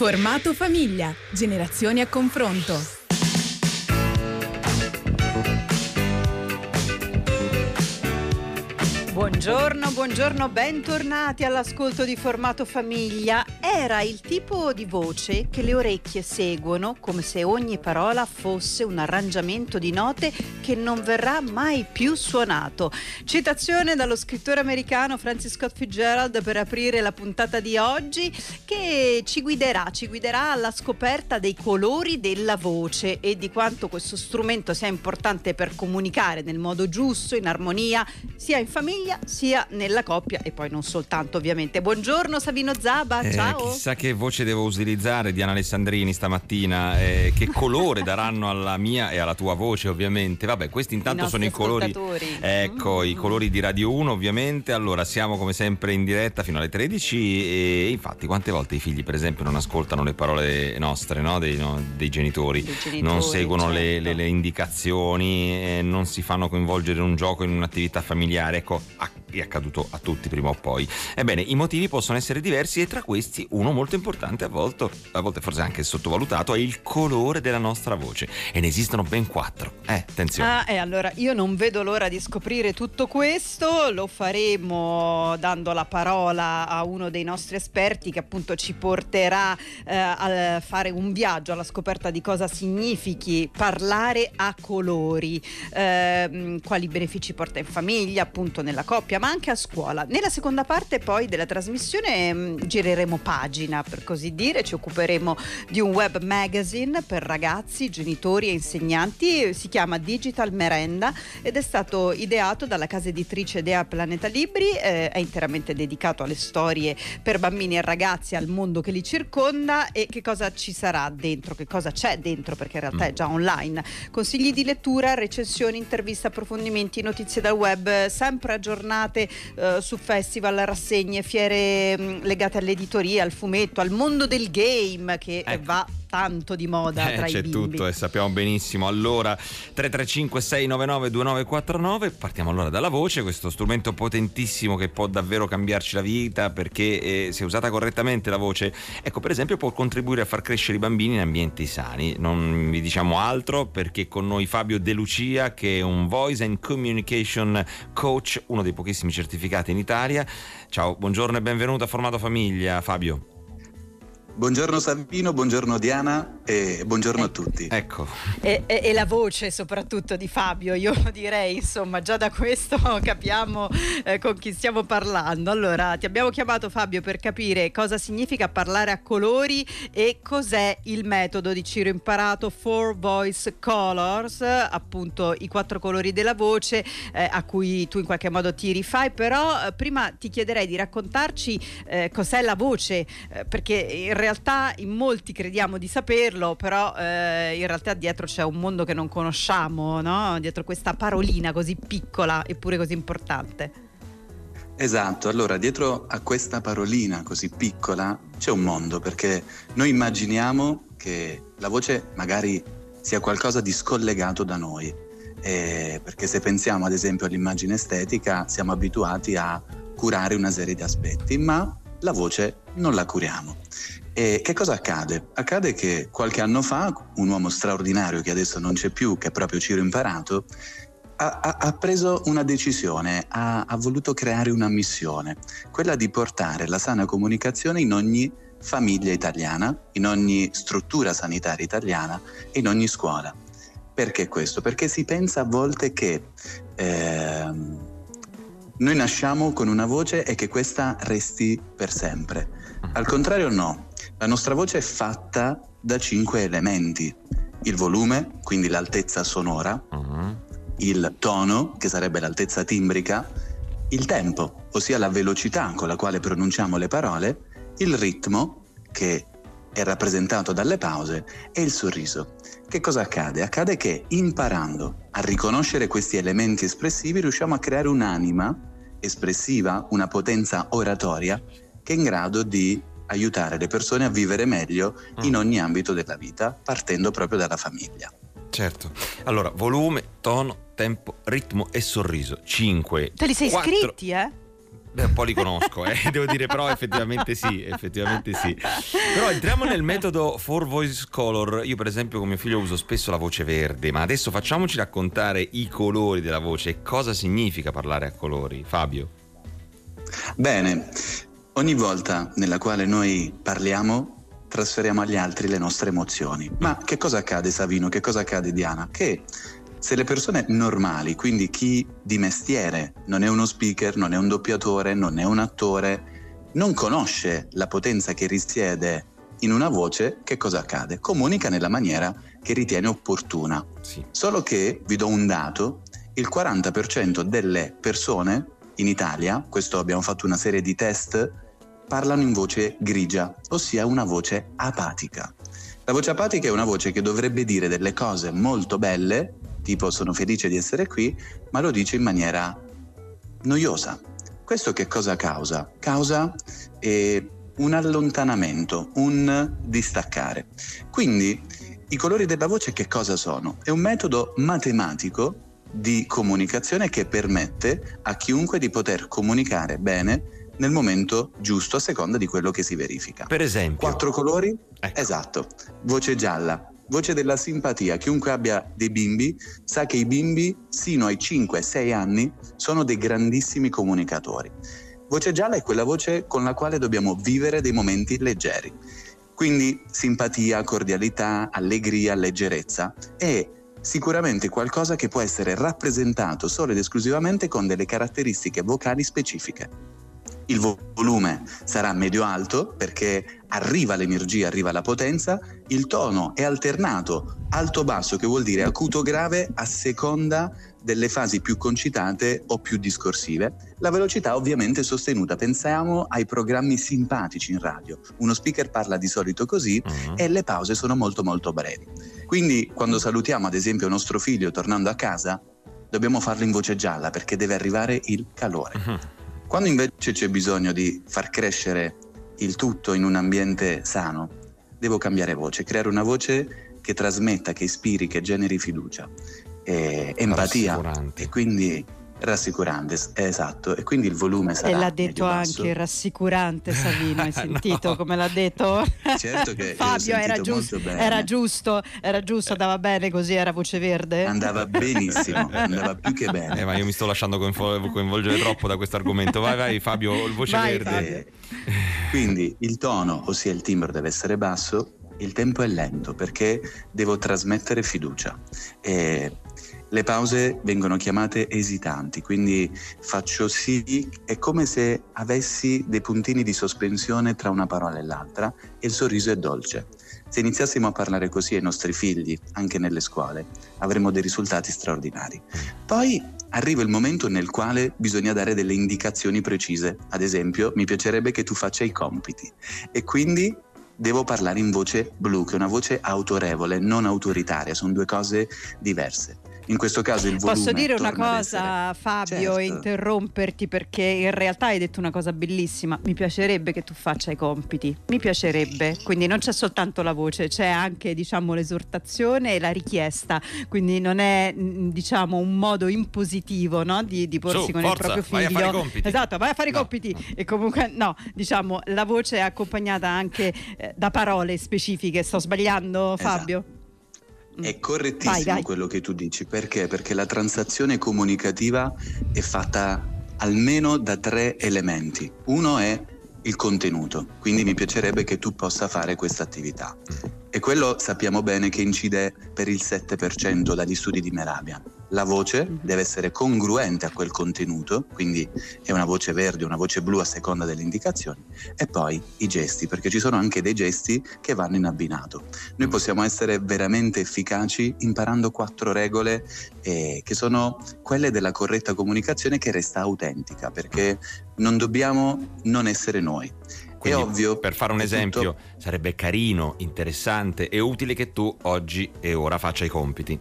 Formato famiglia. Generazioni a confronto. Buongiorno, buongiorno, bentornati all'ascolto di Formato Famiglia. Era il tipo di voce che le orecchie seguono come se ogni parola fosse un arrangiamento di note che non verrà mai più suonato. Citazione dallo scrittore americano Francis Scott Fitzgerald per aprire la puntata di oggi che ci guiderà, ci guiderà alla scoperta dei colori della voce e di quanto questo strumento sia importante per comunicare nel modo giusto, in armonia, sia in famiglia sia nella coppia e poi non soltanto ovviamente. Buongiorno Savino Zaba, eh, ciao. Chissà che voce devo utilizzare Diana Alessandrini stamattina, eh, che colore daranno alla mia e alla tua voce ovviamente. Vabbè, questi intanto I sono i colori. Ecco, mm. i colori di Radio 1 ovviamente. Allora siamo come sempre in diretta fino alle 13 e infatti quante volte i figli per esempio non ascoltano le parole nostre, no? Dei, no? Dei, genitori, Dei, genitori, non seguono certo. le, le, le, indicazioni, eh, non si fanno coinvolgere in un gioco, in un'attività familiare. Ecco, è accaduto a tutti prima o poi. Ebbene, i motivi possono essere diversi e tra questi uno molto importante, a volte, a volte forse anche sottovalutato, è il colore della nostra voce. E ne esistono ben quattro. Eh, attenzione. Ah, e allora io non vedo l'ora di scoprire tutto questo, lo faremo dando la parola a uno dei nostri esperti che appunto ci porterà eh, a fare un viaggio alla scoperta di cosa significhi parlare a colori, eh, quali benefici porta in famiglia, appunto nella coppia, ma anche a scuola. Nella seconda parte poi della trasmissione mh, mm, gireremo pagina, per così dire, ci occuperemo di un web magazine per ragazzi, genitori e insegnanti, si chiama Digital Merenda ed è stato ideato dalla casa editrice Dea Planeta Libri, eh, è interamente dedicato alle storie per bambini e ragazzi, al mondo che li circonda. E che cosa ci sarà dentro, che cosa c'è dentro, perché in realtà è già online. Consigli di lettura, recensioni, interviste, approfondimenti, notizie dal web, sempre aggiornati giornate eh, su festival, rassegne, fiere mh, mm, legate all'editoria, al fumetto, al mondo del game che ecco. va tanto di moda eh, tra c'è i bimbi. tutto e sappiamo benissimo. Allora 335 699 2949 partiamo allora dalla voce, questo strumento potentissimo che può davvero cambiarci la vita perché eh, se usata correttamente la voce, ecco per esempio può contribuire a far crescere i bambini in ambienti sani. Non vi diciamo altro perché con noi Fabio De Lucia che è un Voice and Communication Coach, uno dei pochissimi certificati in Italia. Ciao, buongiorno e benvenuto a Formato Famiglia Fabio. Buongiorno Savino, buongiorno Diana e buongiorno eh, a tutti. Ecco. E, e, e, la voce soprattutto di Fabio, io direi, insomma, già da questo capiamo eh, con chi stiamo parlando. Allora, ti abbiamo chiamato Fabio per capire cosa significa parlare a colori e cos'è il metodo di Ciro Imparato Four Voice Colors, appunto i quattro colori della voce eh, a cui tu in qualche modo ti rifai, però eh, prima ti chiederei di raccontarci eh, cos'è la voce, eh, perché in realtà realtà in molti crediamo di saperlo, però eh, in realtà dietro c'è un mondo che non conosciamo, no? dietro questa parolina così piccola eppure così importante. Esatto, allora dietro a questa parolina così piccola c'è un mondo perché noi immaginiamo che la voce magari sia qualcosa di scollegato da noi, eh, perché se pensiamo ad esempio all'immagine estetica siamo abituati a curare una serie di aspetti, ma la voce non la curiamo. E che cosa accade? Accade che qualche anno fa un uomo straordinario che adesso non c'è più, che è proprio Ciro Imparato, ha, ha, ha preso una decisione, ha, ha voluto creare una missione, quella di portare la sana comunicazione in ogni famiglia italiana, in ogni struttura sanitaria italiana e in ogni scuola. Perché questo? Perché si pensa a volte che eh, noi nasciamo con una voce e che questa resti per sempre. Al contrario no, la nostra voce è fatta da cinque elementi. Il volume, quindi l'altezza sonora, uh-huh. il tono, che sarebbe l'altezza timbrica, il tempo, ossia la velocità con la quale pronunciamo le parole, il ritmo, che è rappresentato dalle pause, e il sorriso. Che cosa accade? Accade che imparando a riconoscere questi elementi espressivi riusciamo a creare un'anima espressiva, una potenza oratoria che è in grado di aiutare le persone a vivere meglio in mm. ogni ambito della vita, partendo proprio dalla famiglia. Certo. Allora, volume, tono, tempo, ritmo e sorriso. 5. Te li sei 4... scritti, eh? Beh, un po' li conosco, eh. devo dire, però effettivamente sì, effettivamente sì. Però entriamo nel metodo Four Voice Color. Io, per esempio, con mio figlio uso spesso la voce verde, ma adesso facciamoci raccontare i colori della voce e cosa significa parlare a colori. Fabio. Bene, ogni volta nella quale noi parliamo trasferiamo agli altri le nostre emozioni. Ma che cosa accade Savino? Che cosa accade Diana? Che se le persone normali, quindi chi di mestiere non è uno speaker, non è un doppiatore, non è un attore, non conosce la potenza che risiede in una voce, che cosa accade? Comunica nella maniera che ritiene opportuna. Sì. Solo che, vi do un dato, il 40% delle persone in Italia, questo abbiamo fatto una serie di test, parlano in voce grigia, ossia una voce apatica. La voce apatica è una voce che dovrebbe dire delle cose molto belle, tipo sono felice di essere qui, ma lo dice in maniera noiosa. Questo che cosa causa? Causa eh, un allontanamento, un distaccare. Quindi i colori della voce che cosa sono? È un metodo matematico di comunicazione che permette a chiunque di poter comunicare bene nel momento giusto a seconda di quello che si verifica. Per esempio. Quattro colori? Ecco. Esatto. Voce gialla, voce della simpatia. Chiunque abbia dei bimbi sa che i bimbi sino ai 5-6 anni sono dei grandissimi comunicatori. Voce gialla è quella voce con la quale dobbiamo vivere dei momenti leggeri. Quindi simpatia, cordialità, allegria, leggerezza è sicuramente qualcosa che può essere rappresentato solo ed esclusivamente con delle caratteristiche vocali specifiche il volume sarà medio-alto perché arriva l'energia, arriva la potenza, il tono è alternato alto-basso che vuol dire acuto-grave a seconda delle fasi più concitate o più discorsive. La velocità ovviamente è sostenuta, pensiamo ai programmi simpatici in radio, uno speaker parla di solito così uh-huh. e le pause sono molto molto brevi. Quindi quando salutiamo ad esempio nostro figlio tornando a casa, dobbiamo farlo in voce gialla perché deve arrivare il calore. Uh-huh. Quando invece c'è bisogno di far crescere il tutto in un ambiente sano, devo cambiare voce, creare una voce che trasmetta, che ispiri, che generi fiducia, e empatia. E quindi Rassicurante, esatto, e quindi il volume sarà E l'ha detto anche rassicurante Savino, hai sentito no. come l'ha detto? Certo che Fabio era giusto, era giusto, era giusto, andava bene così, era voce verde? Andava benissimo, andava più che bene. Eh, ma io mi sto lasciando coinvolgere troppo da questo argomento. Vai, vai Fabio, voce vai, verde. Fabio. Quindi il tono, ossia il timbro deve essere basso, il tempo è lento perché devo trasmettere fiducia. E le pause vengono chiamate esitanti, quindi faccio sì, è come se avessi dei puntini di sospensione tra una parola e l'altra e il sorriso è dolce. Se iniziassimo a parlare così ai nostri figli, anche nelle scuole, avremmo dei risultati straordinari. Poi arriva il momento nel quale bisogna dare delle indicazioni precise. Ad esempio, mi piacerebbe che tu faccia i compiti e quindi devo parlare in voce blu, che è una voce autorevole, non autoritaria, sono due cose diverse in questo caso il volume Posso dire una cosa, Fabio, certo. interromperti perché in realtà hai detto una cosa bellissima. Mi piacerebbe che tu faccia i compiti. Mi piacerebbe. Quindi non c'è soltanto la voce, c'è anche, diciamo, l'esortazione e la richiesta. Quindi non è, diciamo, un modo impositivo, no? di, di, porsi Su, con forza, il proprio figlio. Vai a fare i compiti. Esatto, vai a fare no, i compiti. E comunque no, diciamo, la voce è accompagnata anche eh, da parole specifiche. Sto sbagliando, esatto. Fabio? È correttissimo vai, vai. quello che tu dici, perché? Perché la transazione comunicativa è fatta almeno da tre elementi. Uno è il contenuto, quindi mi piacerebbe che tu possa fare questa attività. E quello sappiamo bene che incide per il 7% dagli studi di Meravia. La voce mhm. deve essere congruente a quel contenuto, quindi è una voce verde, una voce blu a seconda delle indicazioni, e poi i gesti, perché ci sono anche dei gesti che vanno in abbinato. Noi possiamo essere veramente efficaci imparando quattro regole eh, che sono quelle della corretta comunicazione che resta autentica, perché non dobbiamo non essere noi. Quindi, è ovvio. Per fare un esempio, tutto... sarebbe carino, interessante e utile che tu oggi e ora faccia i compiti.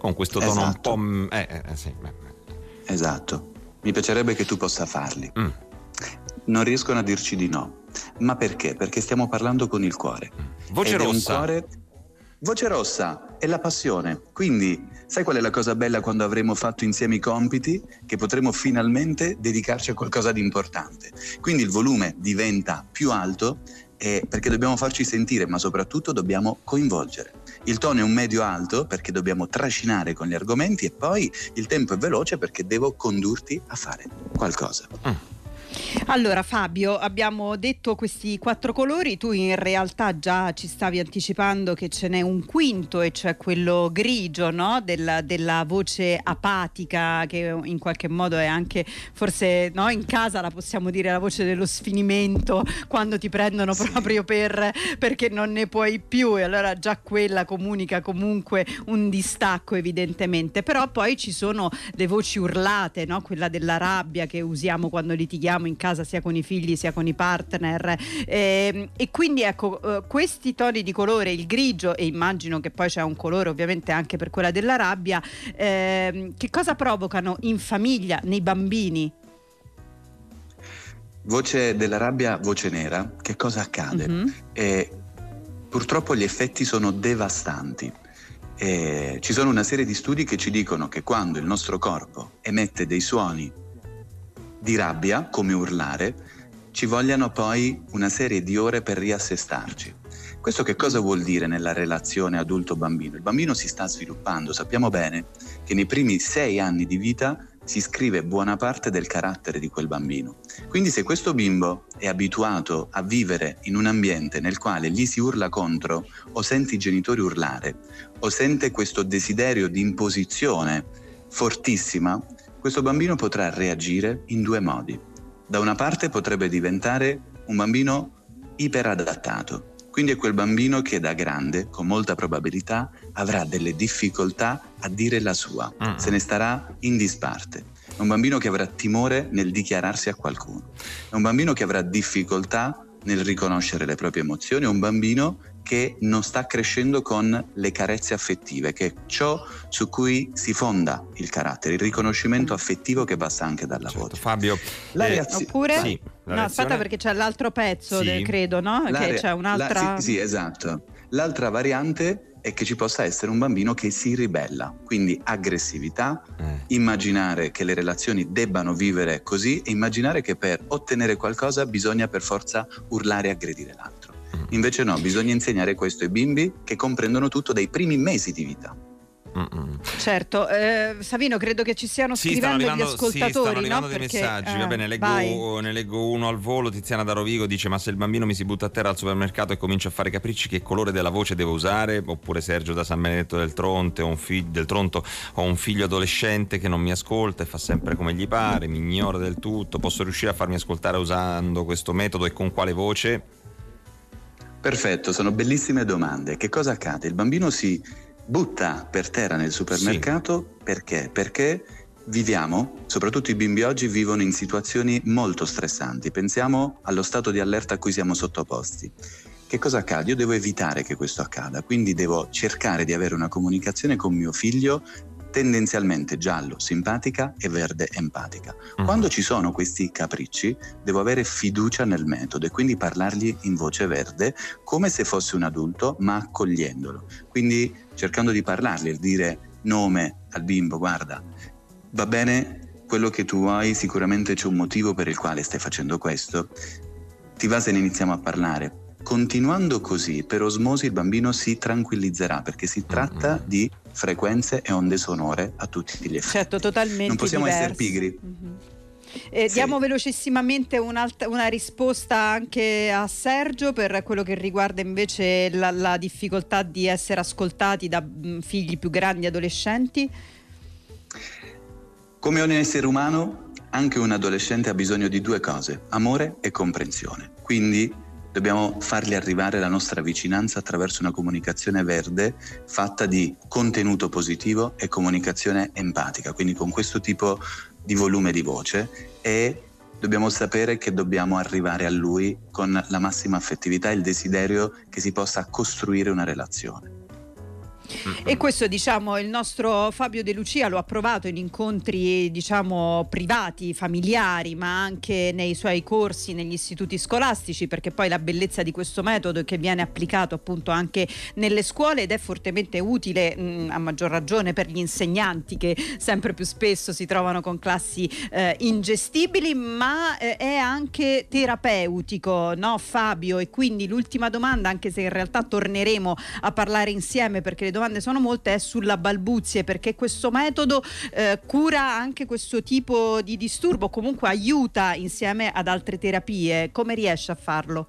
Con questo tono esatto. un po'. Eh, eh, eh, sì, esatto. Mi piacerebbe che tu possa farli. Mm. Non riescono a dirci di no. Ma perché? Perché stiamo parlando con il cuore. Mm. Voce Ed rossa. Cuore Voce rossa è la passione, quindi sai qual è la cosa bella quando avremo fatto insieme i compiti? Che potremo finalmente dedicarci a qualcosa di importante. Quindi il volume diventa più alto eh, perché dobbiamo farci sentire, ma soprattutto dobbiamo coinvolgere. Il tono è un medio alto perché dobbiamo trascinare con gli argomenti e poi il tempo è veloce perché devo condurti a fare qualcosa. Mm. Allora Fabio, abbiamo detto questi quattro colori, tu in realtà già ci stavi anticipando che ce n'è un quinto e cioè quello grigio no? della, della, voce apatica che in qualche modo è anche forse no? in casa la possiamo dire la voce dello sfinimento quando ti prendono sì. proprio per, perché non ne puoi più e allora già quella comunica comunque un distacco evidentemente, però poi ci sono le voci urlate, no? quella della rabbia che usiamo quando litighiamo in casa sia con i figli sia con i partner. Eh, e quindi ecco eh, questi toni di colore il grigio e immagino che poi c'è un colore ovviamente anche per quella della rabbia eh, che cosa provocano in famiglia nei bambini? Voce della rabbia voce nera che cosa accade? Mm-hmm. purtroppo gli effetti sono devastanti. Eh, ci sono una serie di studi che ci dicono che quando il nostro corpo emette dei suoni di rabbia, come urlare, ci vogliano poi una serie di ore per riassestarci. Questo che cosa vuol dire nella relazione adulto-bambino? Il bambino si sta sviluppando, sappiamo bene che nei primi sei anni di vita si scrive buona parte del carattere di quel bambino. Quindi se questo bimbo è abituato a vivere in un ambiente nel quale gli si urla contro o sente i genitori urlare o sente questo desiderio di imposizione fortissima, questo bambino potrà reagire in due modi. Da una parte potrebbe diventare un bambino iperadattato, quindi è quel bambino che da grande, con molta probabilità, avrà delle difficoltà a dire la sua, mm. se ne starà in disparte. È un bambino che avrà timore nel dichiararsi a qualcuno. È un bambino che avrà difficoltà nel riconoscere le proprie emozioni, è un bambino che non sta crescendo con le carezze affettive, che è ciò su cui si fonda il carattere, il riconoscimento affettivo che passa anche dalla certo, voce. Fabio, la eh, reazio- oppure sì, la no, aspetta perché c'è l'altro pezzo, sì. del, credo, no? La che re- c'è un'altra la, sì, sì, esatto. L'altra variante è che ci possa essere un bambino che si ribella, quindi aggressività, eh. immaginare che le relazioni debbano vivere così e immaginare che per ottenere qualcosa bisogna per forza urlare e aggredire l'altro. Invece no, bisogna insegnare questo ai bimbi che comprendono tutto dai primi mesi di vita. Mm-mm. Certo, eh, Savino, credo che ci siano sì, scrivendo arrivando, gli ascoltatori. Sì, stanno arrivando no? dei Perché, messaggi. Eh, Va bene, leggo, ne leggo uno al volo. Tiziana da Rovigo dice: Ma se il bambino mi si butta a terra al supermercato e comincia a fare capricci, che colore della voce devo usare? Oppure Sergio da San Benedetto del, Tronte, un fig- del Tronto, ho un figlio adolescente che non mi ascolta e fa sempre come gli pare, mi ignora del tutto. Posso riuscire a farmi ascoltare usando questo metodo e con quale voce? Perfetto, sono bellissime domande. Che cosa accade? Il bambino si butta per terra nel supermercato sì. perché? Perché viviamo, soprattutto i bimbi oggi vivono in situazioni molto stressanti. Pensiamo allo stato di allerta a cui siamo sottoposti. Che cosa accade? Io devo evitare che questo accada, quindi devo cercare di avere una comunicazione con mio figlio tendenzialmente giallo simpatica e verde empatica. Mm. Quando ci sono questi capricci devo avere fiducia nel metodo e quindi parlargli in voce verde come se fosse un adulto ma accogliendolo. Quindi cercando di parlargli dire nome al bimbo, guarda, va bene quello che tu vuoi, sicuramente c'è un motivo per il quale stai facendo questo. Ti va se ne iniziamo a parlare? Continuando così, per osmosi il bambino si tranquillizzerà perché si tratta mm-hmm. di frequenze e onde sonore a tutti gli effetti. Certo, totalmente. Non possiamo diversi. essere pigri. Mm-hmm. Eh, sì. Diamo velocissimamente una risposta anche a Sergio per quello che riguarda invece la, la difficoltà di essere ascoltati da mm, figli più grandi adolescenti. Come ogni essere umano, anche un adolescente ha bisogno di due cose, amore e comprensione. Quindi Dobbiamo fargli arrivare la nostra vicinanza attraverso una comunicazione verde fatta di contenuto positivo e comunicazione empatica, quindi con questo tipo di volume di voce e dobbiamo sapere che dobbiamo arrivare a lui con la massima affettività e il desiderio che si possa costruire una relazione. E questo diciamo il nostro Fabio De Lucia lo ha provato in incontri diciamo privati, familiari, ma anche nei suoi corsi negli istituti scolastici, perché poi la bellezza di questo metodo è che viene applicato appunto anche nelle scuole ed è fortemente utile mh, a maggior ragione per gli insegnanti che sempre più spesso si trovano con classi eh, ingestibili, ma eh, è anche terapeutico, no Fabio? E quindi l'ultima domanda, anche se in realtà torneremo a parlare insieme perché le domande sono molte, è sulla balbuzie, perché questo metodo eh, cura anche questo tipo di disturbo, comunque aiuta insieme ad altre terapie. Come riesce a farlo?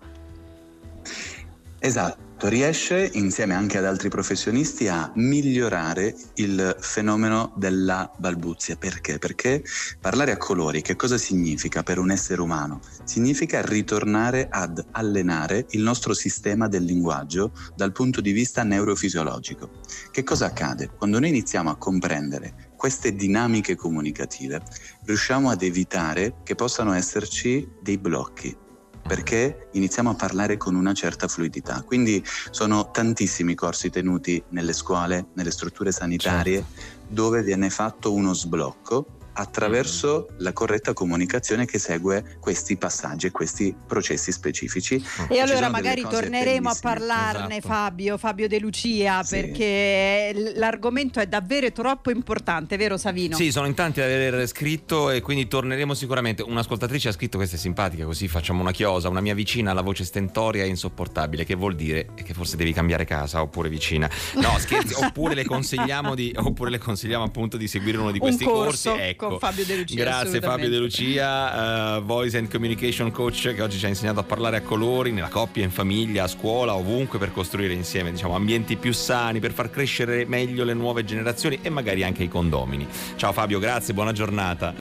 Esatto, riesce insieme anche ad altri professionisti a migliorare il fenomeno della balbuzia. Perché? Perché parlare a colori che cosa significa per un essere umano? Significa ritornare ad allenare il nostro sistema del linguaggio dal punto di vista neurofisiologico. Che cosa accade? Quando noi iniziamo a comprendere queste dinamiche comunicative, riusciamo ad evitare che possano esserci dei blocchi, perché iniziamo a parlare con una certa fluidità. Quindi sono tantissimi corsi tenuti nelle scuole, nelle strutture sanitarie, certo. dove viene fatto uno sblocco attraverso mm. la corretta comunicazione che segue questi passaggi e questi processi specifici. E allora magari torneremo a parlarne esatto. Fabio, Fabio De Lucia, sì. perché l'argomento è davvero troppo importante, vero Savino? Sì, sono in tanti ad aver scritto e quindi torneremo sicuramente. Un'ascoltatrice ha scritto questa è simpatica, così facciamo una chiosa, una mia vicina ha la voce stentoria e insopportabile, che vuol dire che forse devi cambiare casa oppure vicina. No, scherzi, oppure le consigliamo di oppure le consigliamo appunto di seguire uno di questi Un corsi. Ecco con Fabio De Lucia. Grazie Fabio De Lucia, uh, Voice and Communication Coach che oggi ci ha insegnato a parlare a colori nella coppia, in famiglia, a scuola, ovunque per costruire insieme diciamo, ambienti più sani, per far crescere meglio le nuove generazioni e magari anche i condomini. Ciao Fabio, grazie, buona giornata.